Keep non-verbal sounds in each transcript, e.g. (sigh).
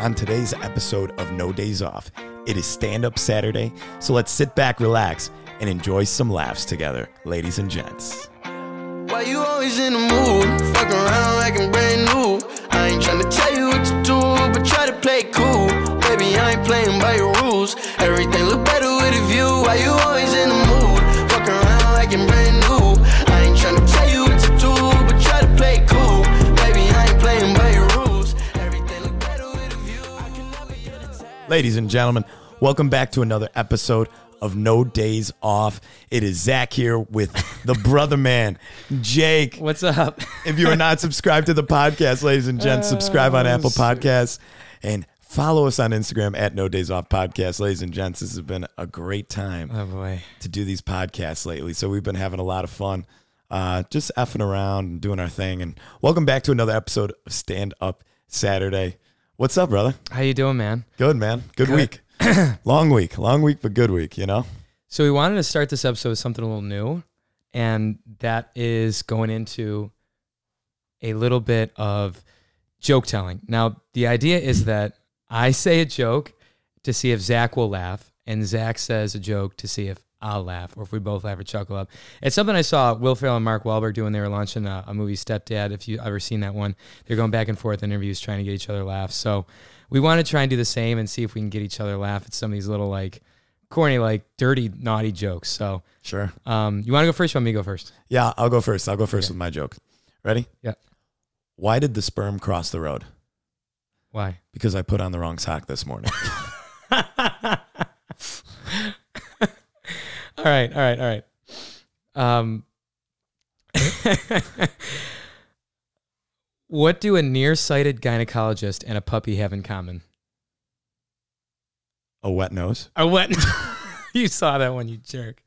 On today's episode of No Days Off, it is stand up Saturday, so let's sit back, relax, and enjoy some laughs together, ladies and gents. Why you always in the mood? Fuck around like I'm brand new. I ain't tryna tell you what to do, but try to play cool. Baby, I ain't playing by your rules. Everything look better with a view. Why you always in the mood? Ladies and gentlemen, welcome back to another episode of No Days Off. It is Zach here with the (laughs) brother man, Jake. What's up? If you are not subscribed to the podcast, ladies and gents, subscribe on Oh, Apple. Podcasts and follow us on Instagram at No Days Off Podcast. Ladies and gents, this has been a great time Oh boy. to do these podcasts lately. So we've been having a lot of fun, uh, just effing around and doing our thing. And welcome back to another episode of Stand Up Saturday. What's up, brother? How you doing, man? Good, man. Good, Good. week. (coughs) long week. Long week, but good week, you know? So we wanted to start this episode with something a little new, and that is going into a little bit of joke telling. Now, the idea is that I say a joke to see if Zach will laugh, and Zach says a joke to see if I'll laugh, or if we both laugh or chuckle up. It's something I saw Will Ferrell and Mark Wahlberg doing. they were launching a, a movie Stepdad. If you ever seen that one, they're going back and forth in interviews trying to get each other laughs. So we want to try and do the same and see if we can get each other laugh at some of these little like corny, like dirty, naughty jokes. So Sure. um, you want to go first? You want me to go first? Yeah, I'll go first. I'll go first Okay. with my joke. Ready? Yeah. Why did the sperm cross the road? Why? Because I put on the wrong sock this morning. (laughs) all right, all right, all right. Um, (laughs) what do a nearsighted gynecologist and a puppy have in common? a wet nose. I went. (laughs) you saw that one, you jerk.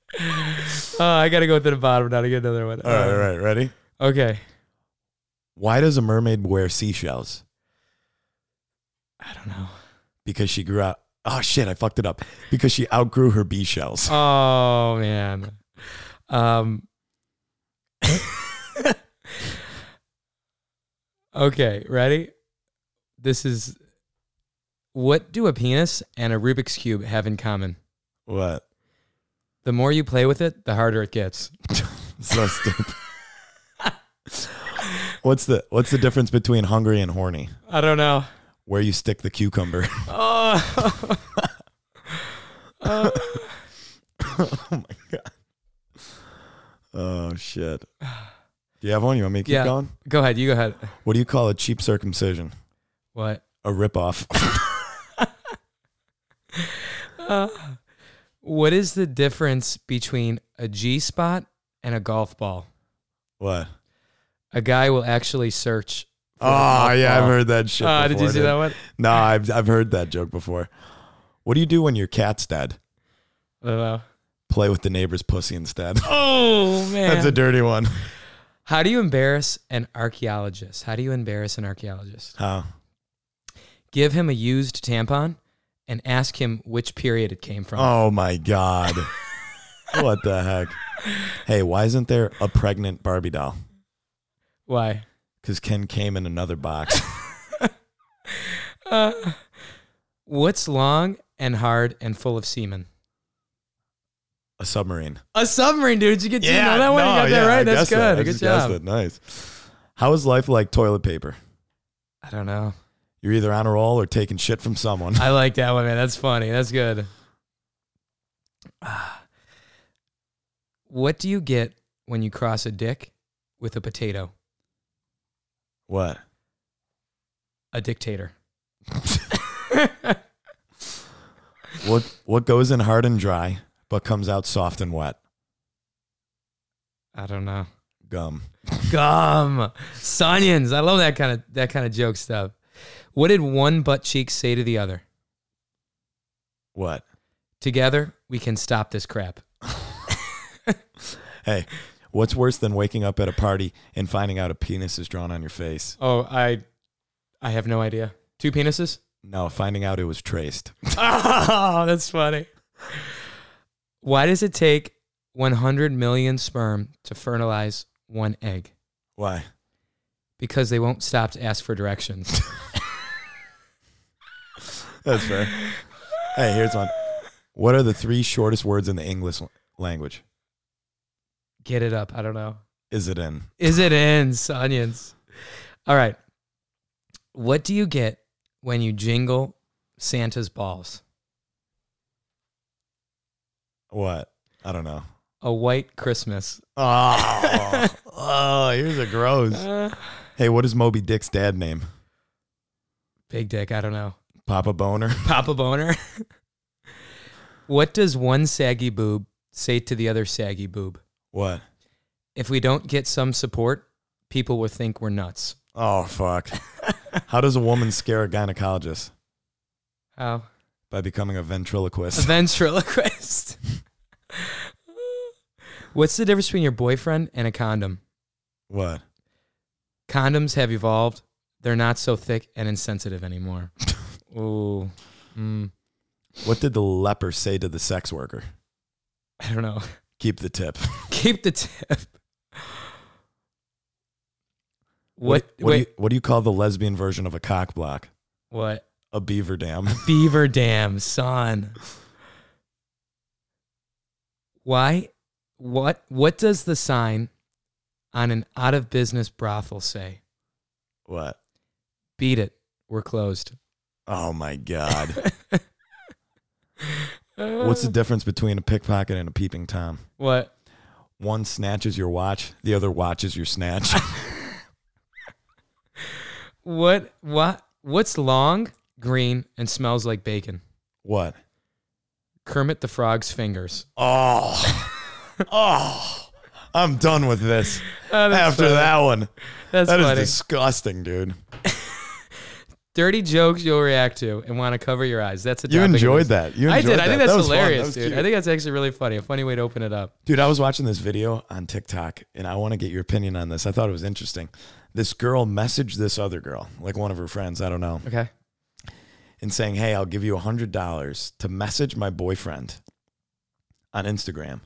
Oh, I got to go to the bottom now to get another one. All right, Uh, all right. Ready? Okay. Why does a mermaid wear seashells? I don't know. Because she grew out. Oh, shit. I fucked it up. Because she outgrew her bee shells. Oh man. Um (laughs) Okay, ready? This is what do a penis and a Rubik's cube have in common? What? The more you play with it, the harder it gets. (laughs) So stupid. what's the What's the difference between hungry and horny? I don't know. Where you stick the cucumber. Oh. (laughs) Uh, (laughs) oh my god. Oh shit. Do you have one? You want me to keep Yeah. going? go ahead, you go ahead. What do you call a cheap circumcision? What? A ripoff. (laughs) Uh, what is the difference between a G spot and a golf ball? what? A guy will actually search. Oh yeah, I've heard that shit. Uh, before, did you see dude. that one? No, I've I've heard that joke before. What do you do when your cat's dead? I don't know. Play with the neighbor's pussy instead. (laughs) Oh man. That's a dirty one. How do you embarrass an archaeologist? How do you embarrass an archaeologist? How? Give him a used tampon and ask him which period it came from. Oh my god. (laughs) what the heck? Hey, why isn't there a pregnant Barbie doll? Why? Because Ken came in another box. (laughs) Uh, what's long and hard and full of semen? a submarine. A submarine, dude. You get to know that one? you got that right. I That's guessed that. good. Good job. Nice. How is life like toilet paper? I don't know. You're either on a roll or taking shit from someone. I like that one, man. That's funny. That's good. Ah. (sighs) What do you get when you cross a dick with a potato? What? A dictator. What what goes in hard and dry but comes out soft and wet? I don't know. Gum. Gum. Sonions. I love that kind of that kind of joke stuff. What did one butt cheek say to the other? What? Together we can stop this crap. (laughs) Hey, what's worse than waking up at a party and finding out a penis is drawn on your face? Oh, I I have no idea. Two penises? No, finding out it was traced. (laughs) oh, that's funny. Why does it take 100 million sperm to fertilize one egg? Why? Because they won't stop to ask for directions. (laughs) That's fair. Hey, here's one. What are the three shortest words in the English language? Get it up. I don't know. Is it in? Is it in onions? All right. What do you get when you jingle Santa's balls? What? I don't know. A white Christmas. (laughs) Oh, oh here's a gross. Uh, Hey, what is Moby Dick's dad name? big dick. I don't know. Papa Boner. (laughs) Papa Boner. (laughs) what does one saggy boob say to the other saggy boob? What? If we don't get some support, people will think we're nuts. Oh fuck. (laughs) How does a woman scare a gynecologist? How? By becoming a ventriloquist. A ventriloquist. (laughs) What's the difference between your boyfriend and a condom? What? Condoms have evolved. They're not so thick and insensitive anymore. (laughs) Ooh. Mm, What did the leper say to the sex worker? I don't know. Keep the tip. (laughs) Keep the tip. What? What? What, do you, what do you call the lesbian version of a cock block? what? A beaver dam. Beaver Dam, son. Why? What? What does the sign on an out of business brothel say? What? Beat it. We're closed. Oh my god. (laughs) What's the difference between a pickpocket and a peeping tom? what? One snatches your watch, the other watches your snatch. (laughs) What? What? What's long, green, and smells like bacon? what? Kermit the Frog's fingers. Oh. (laughs) Oh. I'm done with this. Oh, After funny. that one. That's That is disgusting, dude. Dirty jokes you'll react to and want to cover your eyes. That's a You topic of enjoyed this. that. You I enjoyed did. I think that. that's That was fun. That hilarious, was dude. cute. I think that's actually really funny. A funny way to open it up. Dude, I was watching this video on TikTok and I want to get your opinion on this. I thought it was interesting. This girl messaged this other girl, like one of her friends, I don't know, Okay. and saying, Hey, I'll give you a $100 to message my boyfriend on Instagram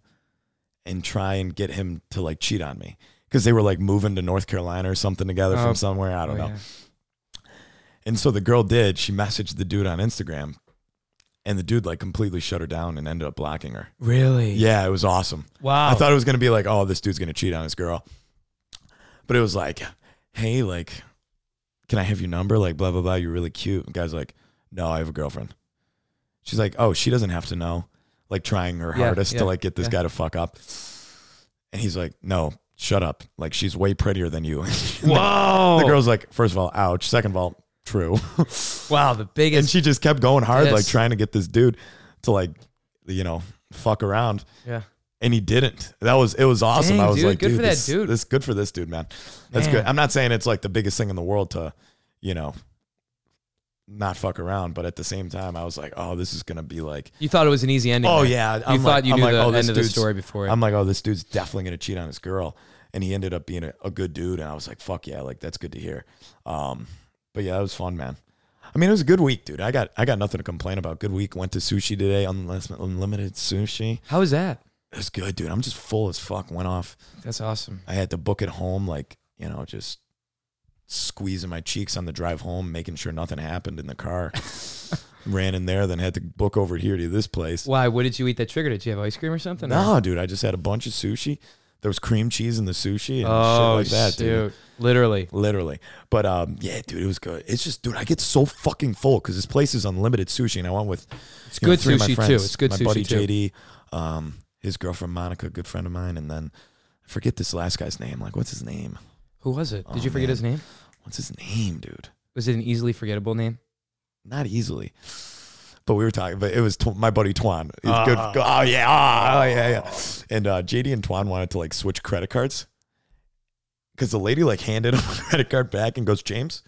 and try and get him to like cheat on me. Because they were like moving to North Carolina or something together Oh. from somewhere. I oh, don't Oh, know. yeah. And so the girl did. She messaged the dude on Instagram and the dude like completely shut her down and ended up blocking her. Really? Yeah, it was awesome. Wow. I thought it was gonna be like, oh, this dude's gonna cheat on his girl, but it was like, hey, like, can I have your number? Like, blah blah blah. You're really cute. And guy's like, no, I have a girlfriend. She's like, oh, she doesn't have to know. Like, trying her Yeah, hardest yeah, to like get this yeah. guy to fuck up. And he's like, no, shut up. Like, she's way prettier than you. (laughs) Whoa. the girl's like, first of all, ouch. Second of all, true. (laughs) wow. The biggest. and she just kept going hard, like trying to get this dude to like, you know, fuck around yeah. and he didn't. That was it was awesome. Dang, I was dude, like, good dude, for that this, dude. This good for this dude, man. That's Man. good. I'm not saying it's like the biggest thing in the world to, you know, not fuck around, but at the same time, I was like, oh, this is gonna be like, You thought it was an easy ending. oh yeah. You I'm thought like, you knew like, the oh, this end of the dude's- story before. it. I'm like, oh, this dude's definitely gonna cheat on his girl, and he ended up being a, a good dude, and I was like, fuck yeah, like that's good to hear. Um, but yeah, that was fun, man. I mean, it was a good week, dude. I got I got nothing to complain about. Good week. Went to sushi today, unlimited, unlimited sushi. How was that? It was good, dude. I'm just full as fuck. Went off. That's awesome. I had to book it home, like, you know, just squeezing my cheeks on the drive home, making sure nothing happened in the car. (laughs) Ran in there, then had to book over here to this place. Why? What did you eat that triggered? Did you have ice cream or something? No, or- dude, I just had a bunch of sushi. There was cream cheese in the sushi and Oh, shit like that, dude. shoot. Literally. Literally. But um, yeah, dude, it was good. It's just, dude, I get so fucking full because this place is unlimited sushi, and I went with It's know, good my sushi too. friends. It's good sushi. my sushi buddy too. JD, um, his girlfriend Monica, good friend of mine, and then I forget this last guy's name. Like, what's his name? Who was it? Did Oh, you forget man. his name? What's his name, dude? Was it an easily forgettable name? Not easily. But we were talking, but it was Tw- my buddy Twan. He's Ah. good. Oh yeah, oh, oh yeah, yeah. And uh, JD and Twan wanted to like switch credit cards because the lady like handed (laughs) him a credit card back and goes James,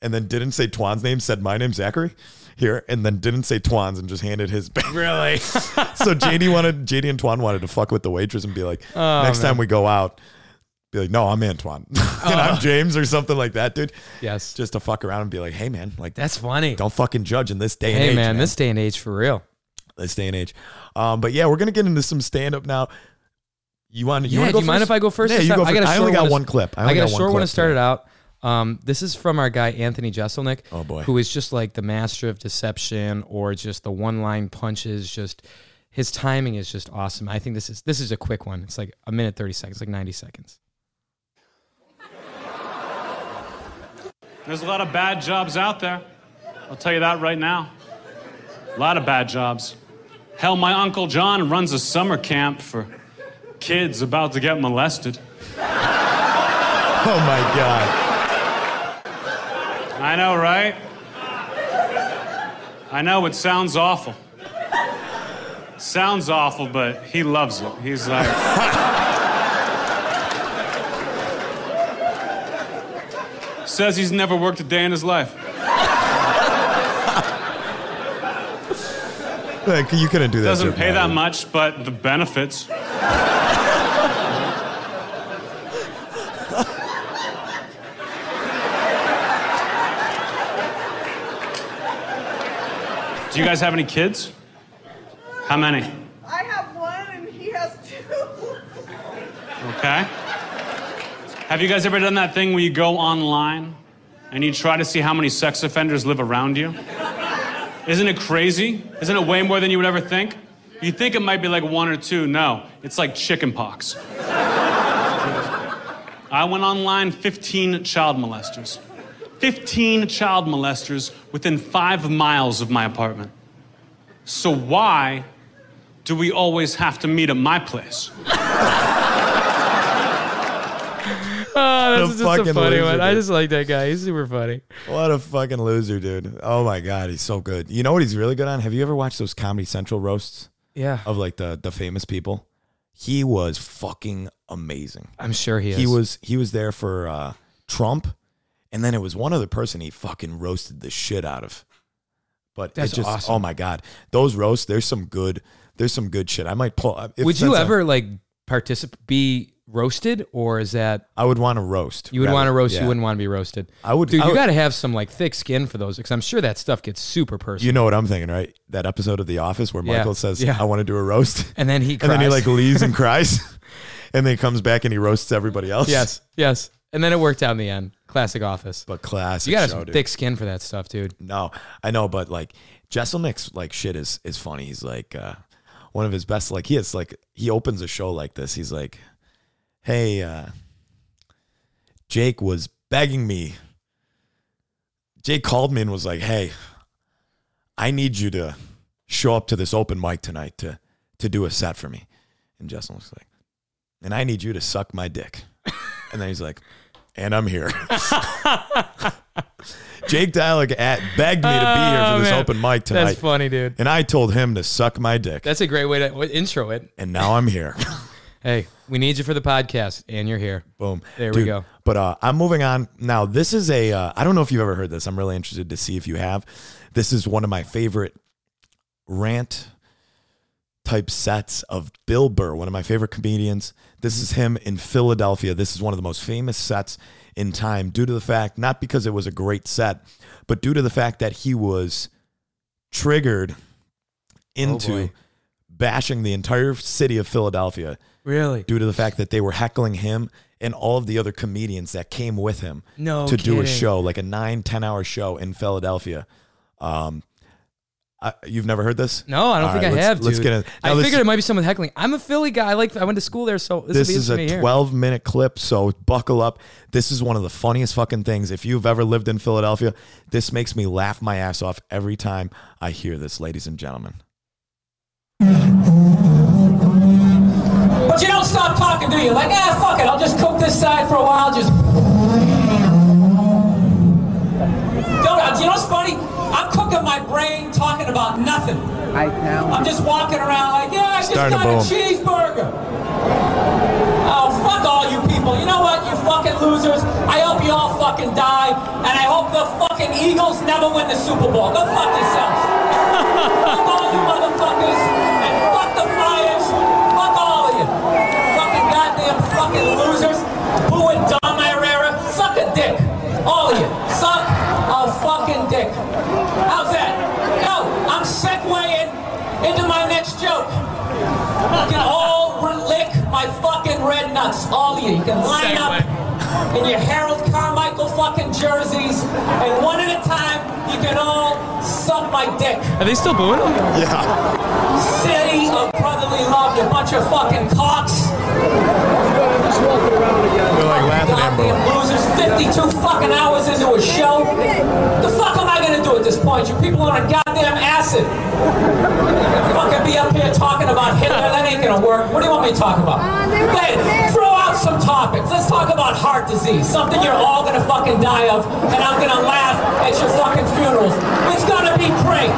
and then didn't say Twan's name, said my name Zachary here, and then didn't say Twan's and just handed his back. Really? (laughs) so JD wanted JD and Twan wanted to fuck with the waitress and be like, Oh, next man. time we go out, be like, no, I'm Antoine (laughs) and I'm James or something like that, dude. yes. Just to fuck around and be like, hey man, like That's funny. don't fucking judge in this day and Hey age, man, this day and age for real. this day and age. Um, but yeah, we're gonna get into some stand up now. You want? You yeah, wanna do go you mind first? if I go first? Yeah, this you time? go I first. got a I short only got one to- one clip. I, I only got a short one to clip start it out. Um, this is from our guy Anthony Jeselnik. Oh, boy. who is just like the master of deception or just the one-line punches. Just his timing is just awesome. I think this is this is a quick one. It's like a minute thirty seconds, like ninety seconds. There's a lot of bad jobs out there. I'll tell you that right now. A lot of bad jobs. Hell, my Uncle John runs a summer camp for kids about to get molested. Oh my god. I know, right? I know it sounds awful. Sounds awful, but he loves it. He's like. (laughs) Says he's never worked a day in his life. Like, you couldn't do that. Doesn't pay that much, but the benefits. Do you guys have any kids? How many? I have one and he has two. Okay. Have you guys ever done that thing where you go online and you try to see how many sex offenders live around you? Isn't it crazy? Isn't it way more than you would ever think? You think it might be like one or two. No, it's like chicken pox. I went online 15 child molesters. 15 child molesters within five miles of my apartment. So why do we always have to meet at my place? (laughs) Oh, that's just a fucking funny loser, one. I dude. just like that guy. He's super funny. What a fucking loser, dude. Oh my god, he's so good. You know what he's really good on? Have you ever watched those Comedy Central roasts Yeah, of like the the famous people? He was fucking amazing. I'm sure he is. He was he was there for uh, Trump, and then it was one other person he fucking roasted the shit out of. But That's it just awesome. oh my god, those roasts. There's some good. There's some good shit. I might pull. if Would you that's a- ever like participate, be roasted, or is that I would want to roast. you would rather- want to roast? yeah. You wouldn't want to be roasted. I would- Dude, I you got to have some like thick skin for those, because I'm sure that stuff gets super personal. You know what I'm thinking, right? That episode of The Office where Yeah. Michael says, Yeah. "I want to do a roast," (laughs) and then he and then he like leaves and (laughs) cries, and then he comes back and he roasts everybody else. yes, yes, and then it worked out in the end. Classic Office. but classic. You got have dude. thick skin for that stuff, dude. No, I know, but like Jeselnik's like shit is is funny. He's like uh, one of his best. Like he is like he opens a show like this. He's like, "Hey, uh, Jake was begging me. Jake called me and was like, "Hey, I need you to show up to this open mic tonight to to do a set for me." And Justin was like, "And I need you to suck my dick." And then he's like, "And I'm here." (laughs) (laughs) Jake Dialog at begged me to be here for Oh, this man. open mic tonight. That's funny, dude. And I told him to suck my dick. That's a great way to intro it. and now I'm here. (laughs) Hey, we need you for the podcast, and you're here. Boom. There we go. But uh, I'm moving on. Now, this is a, uh, I don't know if you've ever heard this. I'm really interested to see if you have. This is one of my favorite rant type sets of Bill Burr, one of my favorite comedians. This is him in Philadelphia. This is one of the most famous sets in time due to the fact, not because it was a great set, but due to the fact that he was triggered into boy. bashing the entire city of Philadelphia Really? due to the fact that they were heckling him and all of the other comedians that came with him No to do a show, like a nine, 10 hour show in Philadelphia. Um, I, you've never heard this? No, I don't All think right, I let's- have. let's dude. get it. I this- figured it might be someone heckling. I'm a Philly guy. I like. I went to school there, so this, This would be is a hear. 12 minute clip, so buckle up. This is one of the funniest fucking things. If you've ever lived in Philadelphia, this makes me laugh my ass off every time I hear this, ladies and gentlemen. But you don't stop talking, do you? Like, ah, fuck it, I'll just cook this side for a while, just. Don't, uh, you know what's funny? I'm cooking my brain talking about nothing. I know. I'm just walking around like, yeah, I just Starting to got a cheeseburger. Oh, fuck all you people. You know what, you fucking losers? I hope you all fucking die, and I hope the fucking Eagles never win the Super Bowl. Go fuck yourselves. (laughs) fuck all you motherfuckers, and fuck the Friars. Lick my fucking red nuts. All of you. You can line up in your Harold Carmichael fucking fucking jerseys, and one at a time, you can all suck my dick. Are they still booing him? Yeah. City of brotherly love, you bunch of fucking cocks. They're like laughing at him, losers, 52 fucking hours into a show. The fuck am I gonna do at this point? You people are on goddamn acid. Fucking be up here talking about Hitler, that ain't gonna work. What do you want me to talk about? Hey, throw some topics. Let's talk about heart disease, something you're all gonna fucking die of, and I'm gonna laugh at your fucking funerals. It's gonna be great.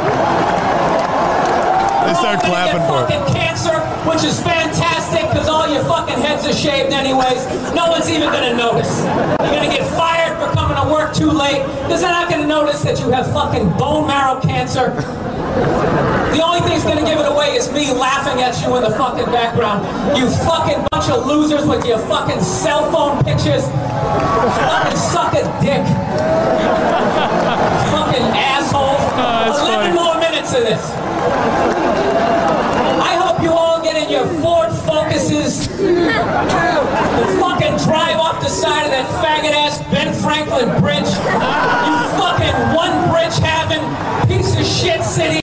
They start You're all gonna clapping get for fucking cancer, which is fantastic because all your fucking heads are shaved anyways. No one's even gonna notice. You're gonna get fired for coming to work too late because they're not gonna notice that you have fucking bone marrow cancer. The only thing's gonna give it away is me laughing at you in the fucking background. You fucking bunch of losers with your fucking cell phone pictures. Fucking suck a dick. fucking asshole. (laughs) Ah, that's 11 funny. more minutes of this. I hope you all get in your Ford Focuses and fucking drive off the side of that faggot ass Ben Franklin bridge. You fucking one bridge having piece of shit city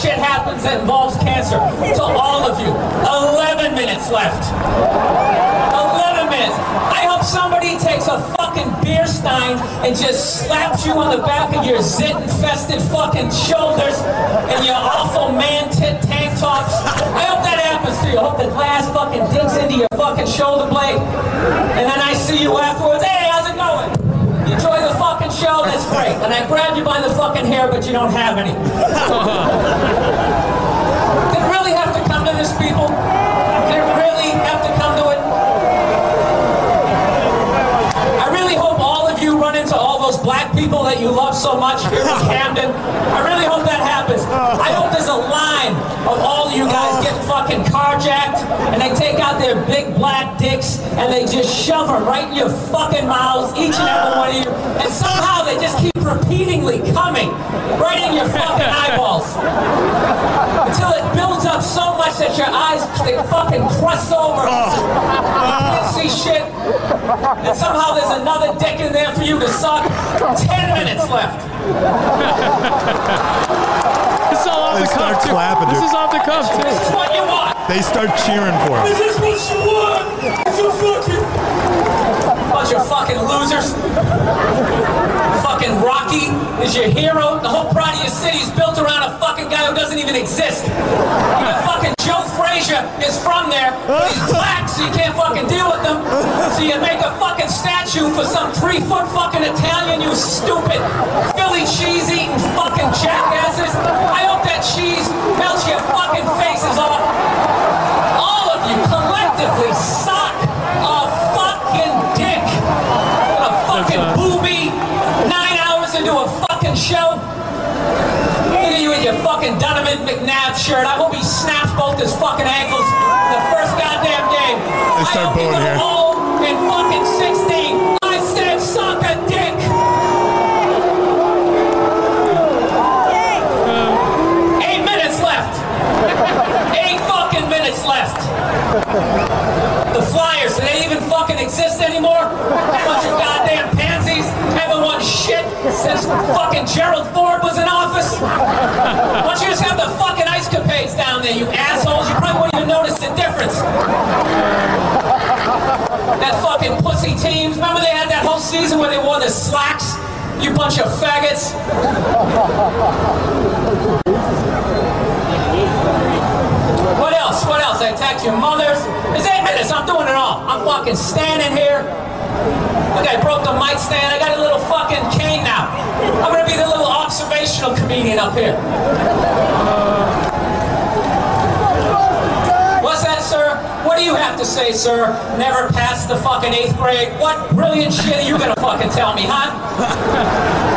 shit happens that involves cancer. To all of you, 11 minutes left. 11 minutes. I hope somebody takes a fucking beer stein and just slaps you on the back of your zit infested fucking shoulders and your awful man tit tank tops. I hope that happens to you. I hope the glass fucking digs into your fucking shoulder blade. And then I see you afterwards. And I grabbed you by the fucking hair, but you don't have any. (laughs) Did really have to come to this, people? Did really have to come to it? I really hope all of you run into all those black people that you love so much here in (laughs) Camden. I really hope that happens. I hope there's a line of all of you guys oh. getting fucking carjacked and they take out their big black dicks and they just shove them right in your fucking mouths, each and every one of you. And somehow they just keep repeatedly coming right in your fucking (laughs) eyeballs until it builds up so much that your eyes they fucking crust over. Oh. You can't see shit. And somehow there's another dick in there for you to suck. Ten minutes left. It's all off They the start cuff, too. clapping, This dude. is off the cuff, This too. is what you want. They start cheering for him. This is what you want? It's a fucking bunch of fucking losers. Fucking Rocky is your hero. The whole pride of your city is built around a fucking guy who doesn't even exist. Even fucking Joe Frazier is from there, but he's (laughs) black, so you can't fucking deal with him. So you make a fucking statue for some three foot fucking Italian, you stupid Philly cheese eating fucking jackasses. I hope that cheese melts your fucking faces off. Fucking Donovan McNabb shirt. I hope he snaps both his fucking ankles in the first goddamn game. They I start hope you booing go here. home in fucking 16. I said suck a dick. Eight minutes left. Eight fucking minutes left. The Flyers, do they even fucking exist anymore? A Bunch of goddamn pansies haven't won shit since fucking Gerald Ford was in office. Down there, you assholes? You probably won't even notice the difference. That fucking pussy teams. Remember they had that whole season where they wore the slacks? You bunch of faggots. What else? What else? I attacked your mothers. It's eight minutes. I'm doing it all. I'm fucking standing here. Look, I broke the mic stand. I got a little fucking cane now. I'm gonna be the little observational comedian up here. What's that, sir? What do you have to say, sir. Never passed the fucking eighth grade. What brilliant shit are you gonna fucking tell me, huh?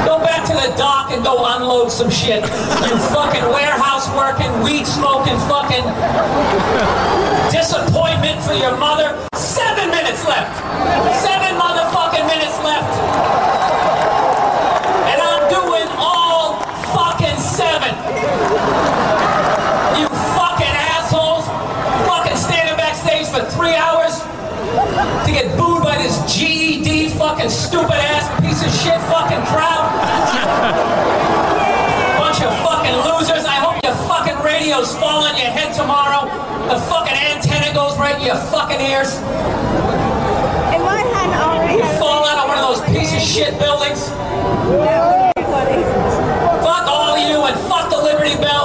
(laughs) Go back to the dock and go unload some shit. You fucking warehouse working, weed smoking, fucking disappointment for your mother. Seven minutes left. Seven shit fucking crowd. (laughs) Bunch of fucking losers. I hope your fucking radios fall on your head tomorrow. The fucking antenna goes right in your fucking ears. If I hadn't already You had fall out of one of those piece of shit buildings. Fuck all you and fuck the Liberty Bell.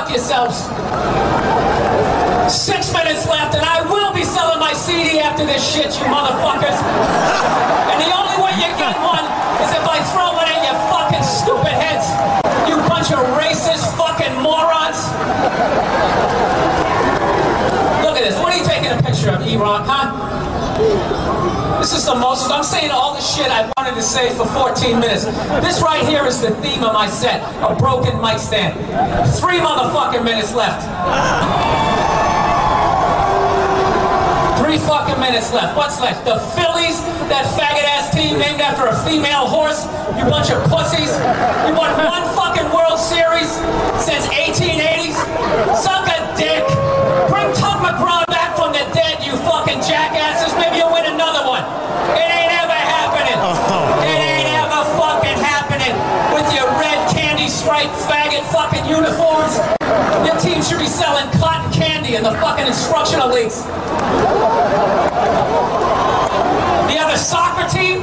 Fuck yourselves. Six minutes left, and I will be selling my CD after this shit, you motherfuckers. And the only way you get (laughs) one is if I throw one at your fucking stupid heads. You bunch of racist fucking morons. Look at this. What are you taking a picture of, E-Rock, huh? This is the most, I'm saying all the shit I wanted to say for 14 minutes. This right here is the theme of my set, a broken mic stand. Three motherfucking minutes left. Three fucking minutes left. What's left? The Phillies, that faggot ass team named after a female horse. You bunch of pussies. You won one fucking World Series since 1880s. Suck a dick. Bring Tug McGraw back from the dead, you fucking jackasses. Team should be selling cotton candy in the fucking instructional leagues. The other soccer team?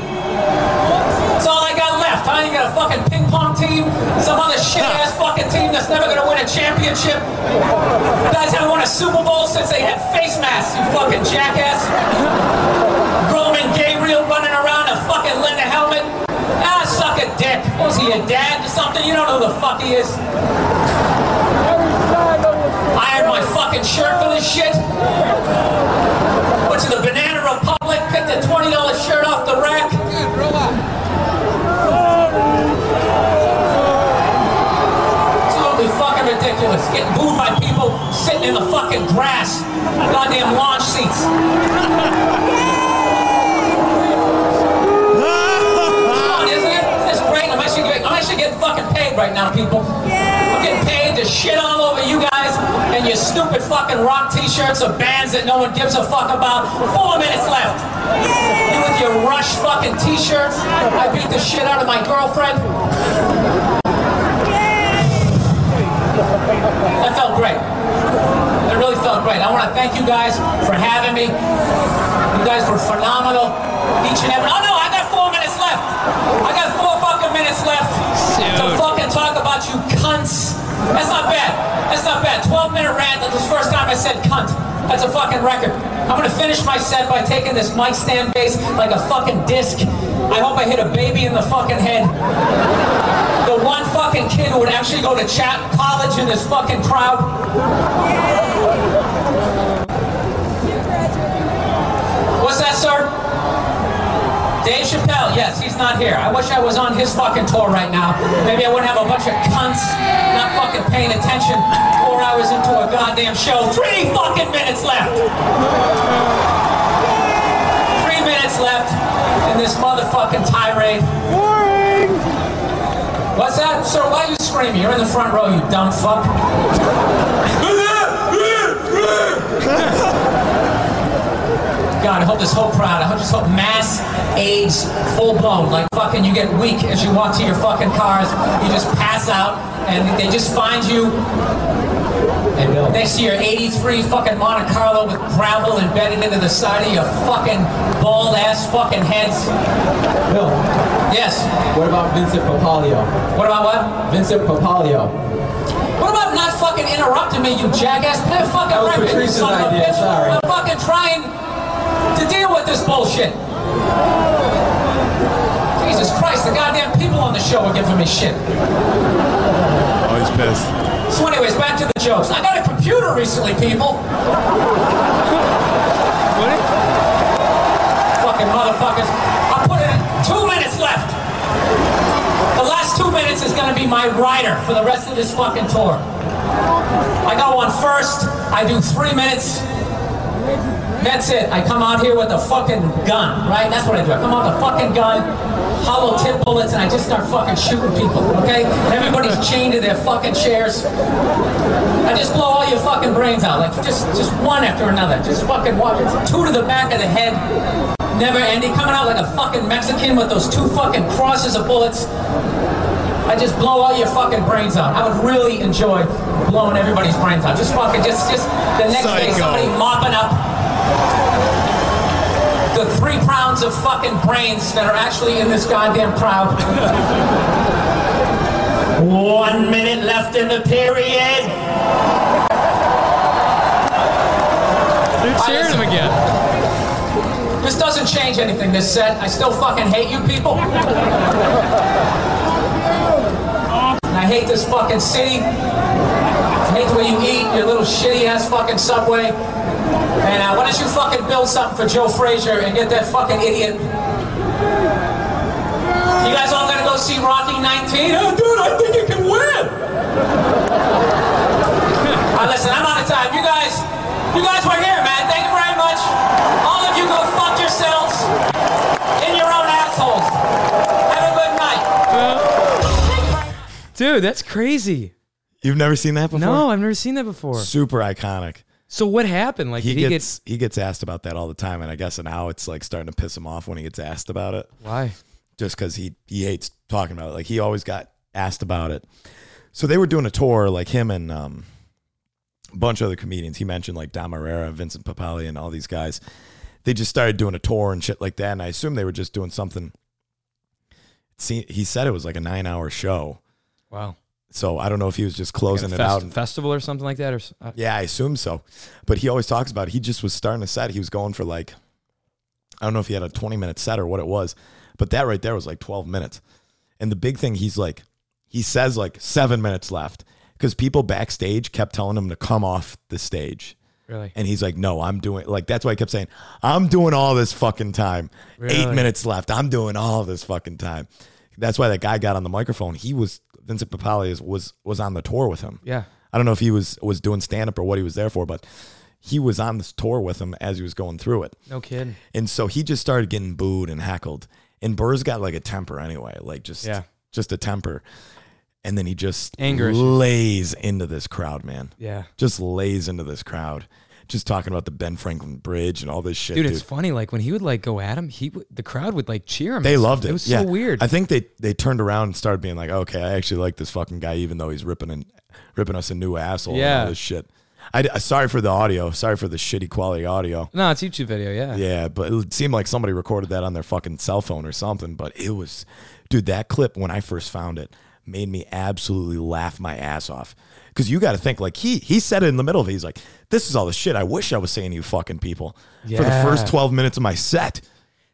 That's all I got left. Huh? You got a fucking ping pong team? Some other shit ass fucking team that's never gonna win a championship? You guys haven't won a Super Bowl since they had face masks, you fucking jackass. Roman Gabriel running around a fucking leather helmet. Ah, suck a dick. Was he, a dad or something? You don't know who the fuck he is. I ironed my fucking shirt for this shit. Went to the Banana Republic, picked a $20 shirt off the rack. Absolutely fucking ridiculous. Getting booed by people sitting in the fucking grass. Goddamn launch seats. On, isn't it? That's great. I'm actually getting fucking paid right now, people. Shit all over you guys and your stupid fucking rock t-shirts of bands that no one gives a fuck about. Four minutes left. You with your Rush fucking t-shirts. I beat the shit out of my girlfriend. That felt great. It really felt great. I want to thank you guys for having me. You guys were phenomenal. Each and every. Oh no, I got four minutes left. I got That's not bad. That's not bad. 12 minute rant. That's the first time I said cunt. That's a fucking record. I'm gonna finish my set by taking this mic stand base like a fucking disc. I hope I hit a baby in the fucking head. The one fucking kid who would actually go to chat college in this fucking crowd. What's that, sir? Dave Chappelle, yes, he's not here. I wish I was on his fucking tour right now. Maybe I wouldn't have a bunch of cunts not fucking paying attention four hours into a goddamn show. Three fucking minutes left. Three minutes left in this motherfucking tirade. Boring! What's that? Sir, why are you screaming? You're in the front row, you dumb fuck. (laughs) (laughs) God, I hope this whole crowd, I hope this whole mass AIDS full blown. Like fucking you get weak as you walk to your fucking cars. You just pass out and they just find you next to your 83 fucking Monte Carlo with gravel embedded into the side of your fucking bald ass fucking heads. Bill, Yes. what about Vincent Papale? What about what? Vincent Papale. What about not fucking interrupting me, you jackass? Play a fucking record, son of a idea, bitch. sorry. I'm fucking trying to deal with this bullshit. Jesus Christ, the goddamn people on the show are giving me shit. Oh, he's pissed. So, anyways, back to the jokes. I got a computer recently, people. What? Fucking motherfuckers. I put in two minutes left. The last two minutes is gonna be my rider for the rest of this fucking tour. I go on first. I do three minutes. That's it. I come out here with a fucking gun, right? That's what I do. I come out with a fucking gun, hollow tip bullets, and I just start fucking shooting people, okay? Everybody's chained to their fucking chairs. I just blow all your fucking brains out, like just just one after another. Just fucking walk two to the back of the head, never ending, coming out like a fucking Mexican with those two fucking crosses of bullets. I just blow all your fucking brains out. I would really enjoy blowing everybody's brains out. Just fucking, just, just the next day somebody mopping up the three pounds of fucking brains that are actually in this goddamn crowd. One minute left in the period. They're cheering him again. This doesn't change anything, this set. I still fucking hate you people. (laughs) I hate this fucking city. I hate the way you eat, your little shitty ass fucking subway. And uh, why don't you fucking build something for Joe Frazier and get that fucking idiot. You guys all gonna go see Rocky 19? Oh, dude, I think you can win. Right, (laughs) listen, I'm out of time. You guys, you guys were here, man. Thank you very much. All of you go fuck yourselves in your own assholes. Have a good night. Dude, that's crazy. You've never seen that before? No, I've never seen that before. Super iconic. So what happened? Like He he gets he gets asked about that all the time, and I guess now it's like starting to piss him off when he gets asked about it. why? just because he he hates talking about it. Like he always got asked about it. So they were doing a tour, like him and um, a bunch of other comedians. He mentioned like Dom Irrera, Vincent Papale, and all these guys. They just started doing a tour and shit like that. And I assume they were just doing something. See, he said it was like a nine hour show. Wow. So I don't know if he was just Like closing a it fest- out. Festival or something like that, or uh, yeah, I assume so. But he always talks about it. he just was starting a set. He was going for like I don't know if he had a 20 minute set or what it was, but that right there was like 12 minutes. And the big thing he's like he says like 7 minutes left cuz people backstage kept telling him to come off the stage. really. And he's like, "No, I'm doing like that's why I kept saying, "I'm doing all this fucking time. 8 minutes left. I'm doing all this fucking time." That's why that guy got on the microphone. He was Vincent Papale is- was was on the tour with him. Yeah. I don't know if he was was doing stand up or what he was there for, but he was on this tour with him as he was going through it. No kidding. And so he just started getting booed and heckled. And Burr's got like a temper anyway, like just Yeah. just a temper. And then he just Anger lays into this crowd, man. Yeah. Just lays into this crowd. Just talking about the Ben Franklin Bridge and all this shit. Dude, Dude, it's funny. Like when he would like go at him, he would, the crowd would like cheer him. They loved it. It was yeah. so weird. I think they they turned around and started being like, okay, I actually like this fucking guy, even though he's ripping and ripping us a new asshole. and Yeah. all this shit. I I- sorry for the audio. Sorry for the shitty quality audio. no, it's YouTube video. Yeah. Yeah, but it seemed like somebody recorded that on their fucking cell phone or something. But it was, dude, that clip when I first found it made me absolutely laugh my ass off. Because you got to think like he he said it in the middle of it. He's like, "This is all the shit I wish I was saying to you fucking people for the first twelve minutes of my set."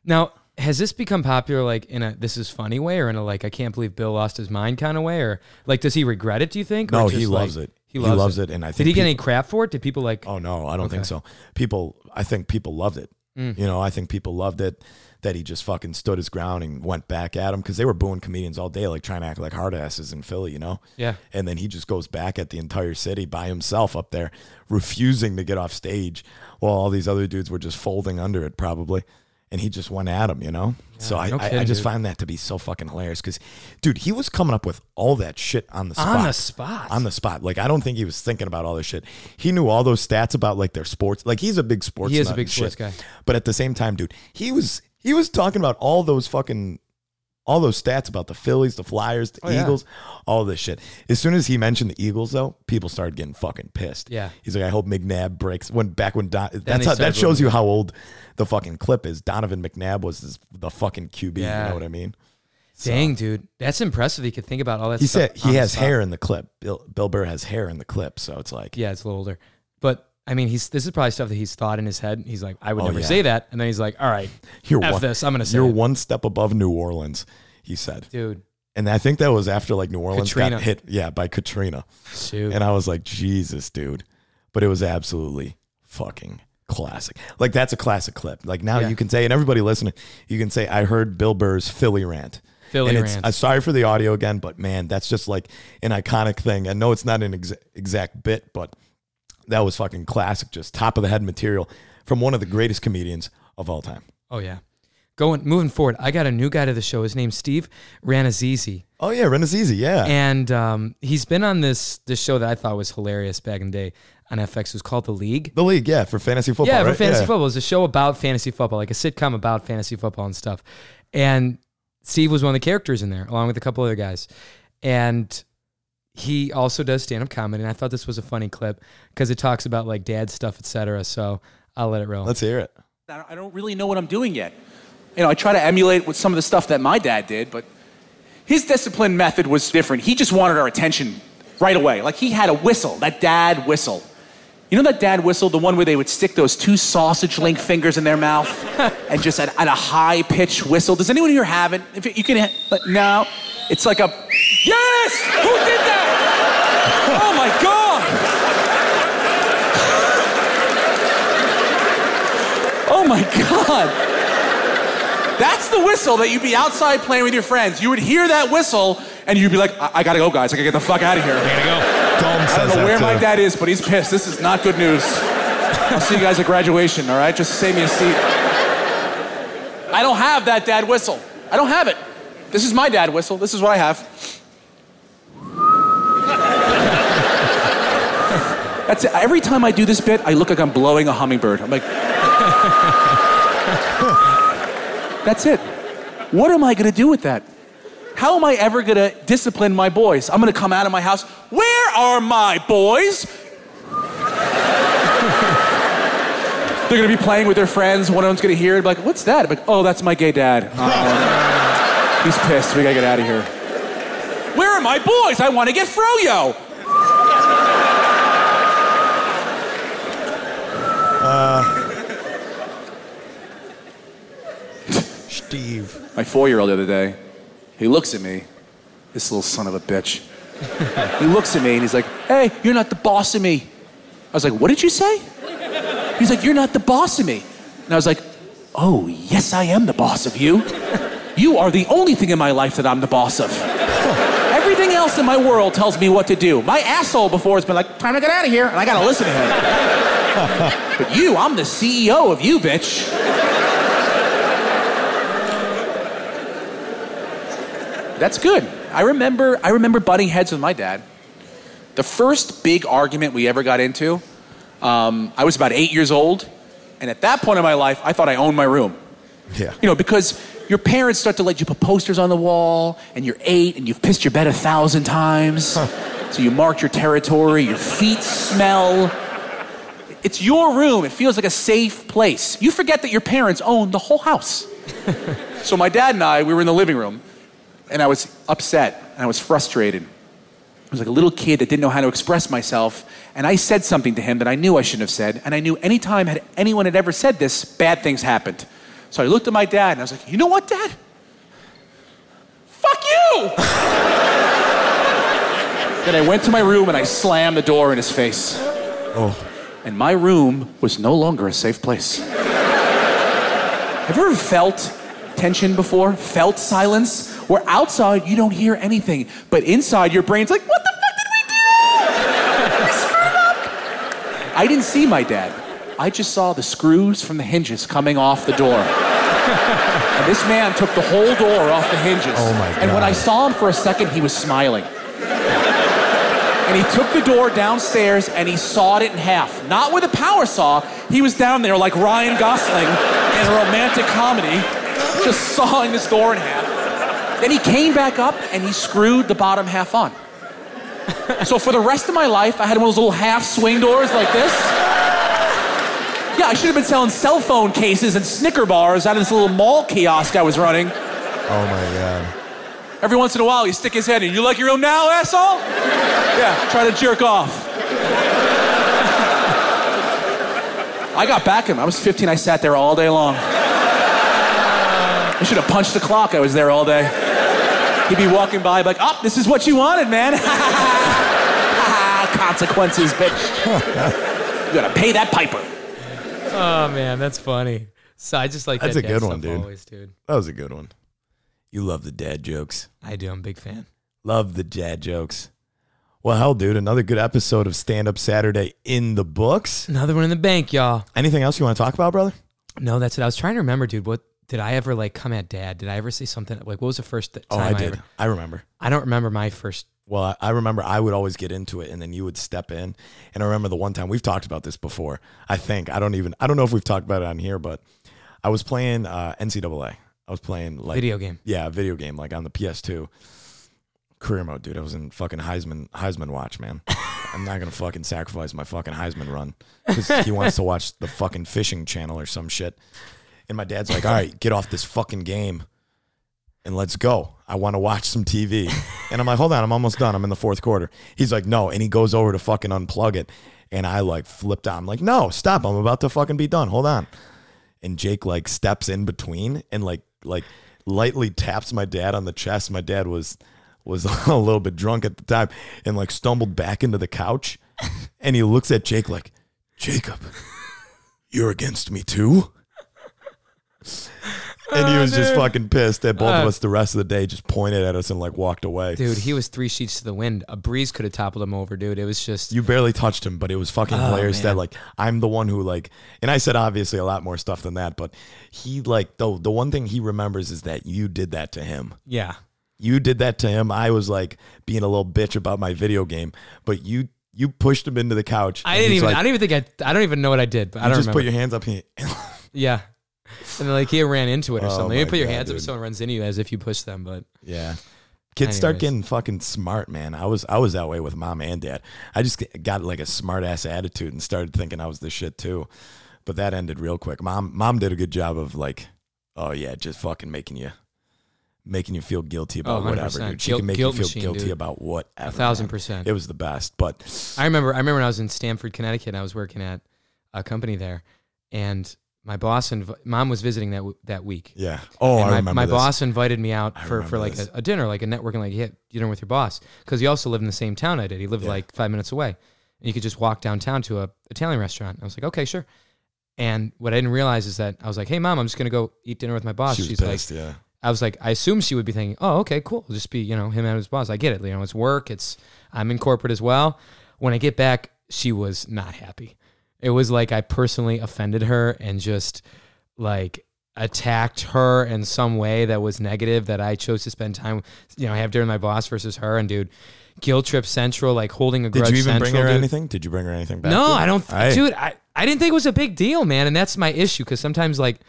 Now, has this become popular like in a this is funny way or in a like I can't believe Bill lost his mind kind of way or like does he regret it? Do you think? No, he like- loves it. He He loves, loves it. it, and I think did he get any crap for it? Did people like? Oh no, I don't think so. People, I think people loved it. Mm. You know, I think people loved it that he just fucking stood his ground and went back at him because they were booing comedians all day, like trying to act like hard asses in Philly. You know. Yeah. And then he just goes back at the entire city by himself up there, refusing to get off stage, while all these other dudes were just folding under it probably. And he just went at him, you know. so I, no I, I just dude. find that to be so fucking hilarious because, dude, he was coming up with all that shit on the spot On the spot. on the spot. Like I don't think he was thinking about all this shit. He knew all those stats about like their sports. Like he's a big sports. He is a big sports shit. guy. But at the same time, dude, he was he was talking about all those fucking all those stats about the Phillies, the Flyers, the Oh, yeah. Eagles, all this shit. As soon as he mentioned the Eagles, though, people started getting fucking pissed. Yeah. he's like, I hope McNabb breaks. When back when Don, that's how, that shows you how old the fucking clip is. Donovan McNabb was this, the fucking QB. Yeah. You know what I mean? Dang, dude, that's impressive. He could think about all that. He said he has hair in the clip. Bill, Bill Burr has hair in the clip, so it's like Yeah, it's a little older, but I mean, he's this is probably stuff that he's thought in his head. He's like, I would Oh, never yeah. say that, and then he's like, all right, (laughs) You're F one, this. I'm gonna say You're it. one step above New Orleans, he said. dude. And I think that was after like New Orleans Katrina. got hit, yeah, by Katrina. Shoot. And I was like, Jesus, dude. But it was absolutely fucking classic. Like that's a classic clip. Like now Yeah. you can say, and everybody listening, you can say, I heard Bill Burr's Philly rant. Philly and it's, rant. I'm sorry for the audio again, but man, that's just like an iconic thing. I know it's not an ex- exact bit, but that was fucking classic, just top of the head material from one of the greatest comedians of all time. oh yeah. Going moving forward, I got a new guy to the show. His name's Steve Rannazzisi. Oh yeah, Rannazzisi, yeah. And um, he's been on this this show that I thought was hilarious back in the day on FX. It was called The League. the league, yeah, for fantasy football. yeah, right? for fantasy Yeah. football. It was a show about fantasy football, like a sitcom about fantasy football and stuff. And Steve was one of the characters in there, along with a couple other guys. And he also does stand up comedy. And I thought this was a funny clip because it talks about like dad stuff, etc. So I'll let it roll. Let's hear it. I don't- really know what I'm doing yet. You know, I try to emulate with some of the stuff that my dad did, but his discipline method was different. He just wanted our attention right away. Like he had a whistle, that dad whistle. You know that dad whistle, the one where they would stick those two sausage link fingers in their mouth (laughs) and just at, at a high pitched whistle? Does anyone here have it? If you can, but no, it's like a yes. Who did that? Oh my god! Oh my God. That's the whistle that you'd be outside playing with your friends. You would hear that whistle and you'd be like, I, I gotta go, guys. I gotta get the fuck out of here. I don't know where my dad is, but he's pissed. This is not good news. I'll see you guys at graduation, all right? Just save me a seat. I don't have that dad whistle. I don't have it. This is my dad whistle. This is what I have. That's it. Every time I do this bit, I look like I'm blowing a hummingbird. I'm like, that's it. What am I going to do with that? How am I ever going to discipline my boys? I'm going to come out of my house. Where are my boys? They're going to be playing with their friends. One of them's going to hear it. Be like, what's that? I'm like, oh, that's my gay dad. Uh-oh. (laughs) Um, He's pissed. We got to get out of here. Where are my boys? I want to get froyo. Uh, Steve. my four-year-old the other day, he looks at me, this little son of a bitch. he looks at me and he's like, "Hey, you're not the boss of me." I was like, "What did you say?" He's like, "You're not the boss of me." And I was like, "Oh, yes, I am the boss of you. You are the only thing in my life that I'm the boss of." (laughs) Everything else in my world tells me what to do. My asshole before has been like, time to get out of here, and I gotta listen to him. (laughs) but you, I'm the CEO of you, bitch. That's good. I remember I remember butting heads with my dad. The first big argument we ever got into, um, I was about eight years old, and at that point in my life, I thought I owned my room. Yeah. You know, because your parents start to let you put posters on the wall, and you're eight, and you've pissed your bed a thousand times. So you marked your territory, your feet smell. It's your room. It feels like a safe place. You forget that your parents own the whole house. (laughs) so my dad and I, we were in the living room, and I was upset, and I was frustrated. I was like a little kid that didn't know how to express myself, and I said something to him that I knew I shouldn't have said, and I knew anytime had anyone had ever said this, bad things happened. So I looked at my dad and I was like, you know what, Dad? Fuck you! then I went to my room and I slammed the door in his face. Oh. And my room was no longer a safe place. Have you ever felt tension before? Felt silence? Where outside you don't hear anything, but inside your brain's like, what the fuck did we do? We screwed up. I didn't see my dad. I just saw the screws from the hinges coming off the door. (laughs) and this man took the whole door off the hinges. Oh my God. And when I saw him for a second, he was smiling. And he took the door downstairs and he sawed it in half. Not with a power saw. He was down there like Ryan Gosling in a romantic comedy, just sawing this door in half. Then he came back up and he screwed the bottom half on. So for the rest of my life, I had one of those little half swing doors like this. I should have been selling cell phone cases and Snicker bars out of this little mall kiosk I was running. Oh my god. Every once in a while, you stick his head in. You like your room now, asshole? Yeah, try to jerk off. (laughs) I got back him. I was 15. I sat there all day long. I should have punched the clock. I was there all day. He'd be walking by like, oh, this is what you wanted, man. (laughs) Consequences, bitch. you gotta pay that piper. Oh man, that's funny. So I just like That's that a dad good one, stuff dude. Always, dude. That was a good one. You love the dad jokes. I do. I'm a big fan. Love the dad jokes. Well, hell, dude, another good episode of Stand Up Saturday in the books. Another one in the bank, y'all. Anything else you want to talk about, brother? No, that's it. I was trying to remember, dude. What did I ever like come at dad? Did I ever say something like what was the first th- Oh, time I did. ever- I remember. I don't remember my first. Well, I remember I would always get into it and then you would step in. And I remember the one time we've talked about this before. I think I don't even I don't know if we've talked about it on here, but I was playing uh, NCAA. I was playing like Video game. Yeah, video game like on the PS2. Career mode, dude. I was in fucking Heisman Heisman watch, man. (laughs) I'm not gonna fucking sacrifice my fucking Heisman run because he (laughs) wants to watch the fucking fishing channel or some shit. And my dad's like, "All right, get off this fucking game and let's go. I want to watch some TV." And I'm like, "Hold on, I'm almost done. I'm in the fourth quarter." He's like, "No," and he goes over to fucking unplug it, and I like flipped out. I'm like, "No, stop! I'm about to fucking be done. Hold on." And Jake like steps in between and like like lightly taps my dad on the chest. My dad was was (laughs) a little bit drunk at the time and like stumbled back into the couch, and he looks at Jake like, "Jacob, you're against me too." And he was just fucking pissed at both of Uh, us the rest of the day, just pointed at us and like walked away. Dude, he was three sheets to the wind. A breeze could have toppled him over, dude. It was just You barely touched him, but it was fucking Oh, hilarious that like I'm the one who like and I said obviously a lot more stuff than that, but he like the the one thing he remembers is that you did that to him. yeah. You did that to him. I was like being a little bitch about my video game, but you you pushed him into the couch. I didn't even. like- I don't even think I. I don't even know what I did. But I don't just remember. put your hands up here. yeah. And then like he ran into it or Oh something. You put your God, hands up if someone runs into you as if you push them. But Yeah. Kids start getting fucking smart, man. I was I was that way with mom and dad. I just got like a smart ass attitude and started thinking I was the shit too. But that ended real quick. Mom mom did a good job of like, oh yeah, just fucking making you making you feel guilty about Oh, whatever, dude. She Guilt- can make you feel machine, guilty dude. about whatever. A thousand man. percent. It was the best. But I remember. I remember when I was in Stamford, Connecticut. and I was working at a company there, and my boss and mom was visiting that w- that week. yeah. Oh, and I my, remember my this. boss invited me out I for, for like a, a dinner, like a networking, like yeah, dinner with your boss, because he also lived in the same town I did. He lived Yeah. like five minutes away, and you could just walk downtown to a Italian restaurant. I was like, okay, sure. And what I didn't realize is that I was like, hey, mom, I'm just gonna go eat dinner with my boss. She She's pissed, like, yeah. I was like, I assume she would be thinking, oh, okay, cool. It'll just be, you know, him and his boss. I get it. You know, it's work. It's, I'm in corporate as well. When I get back, she was not happy. It was like I personally offended her and just like attacked her in some way that was negative that I chose to spend time, you know, have dinner with my boss versus her. And dude, guilt trip central, like holding a Did grudge Did you even central. bring her dude. anything? Did you bring her anything back? No. I don't, Hey. dude. I, I didn't think it was a big deal, man, and that's my issue because sometimes like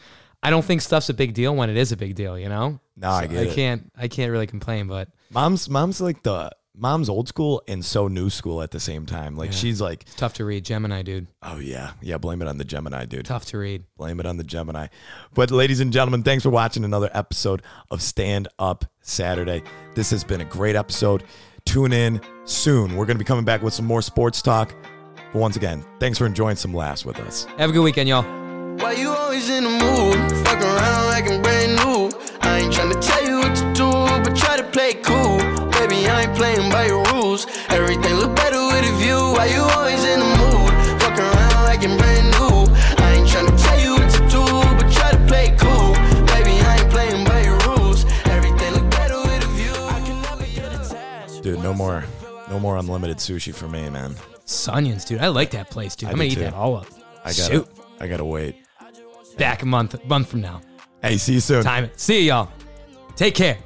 I don't think stuff's a big deal when it is a big deal, you know. No, I get I it. can't, I can't really complain, but Mom's mom's like the mom's old school and so new school at the same time. Like Yeah. she's like, it's tough to read. Gemini, dude, oh yeah, yeah. Blame it on the Gemini, dude. tough to read. Blame it on the Gemini. But ladies and gentlemen, thanks for watching another episode of Stand Up Saturday. This has been a great episode. Tune in soon. We're gonna be coming back with some more sports talk. But once again, thanks for enjoying some laughs with us. Have a good weekend, y'all. Why you always in the mood? Fuck around like I'm brand no more no more unlimited sushi for me, man. Sunions, dude. I like that place, dude. I I'm gonna do eat too. that all up. I gotta Shoot. I gotta wait. Back a month, month from now. Hey, see you soon. Time it. See you, y'all. Take care.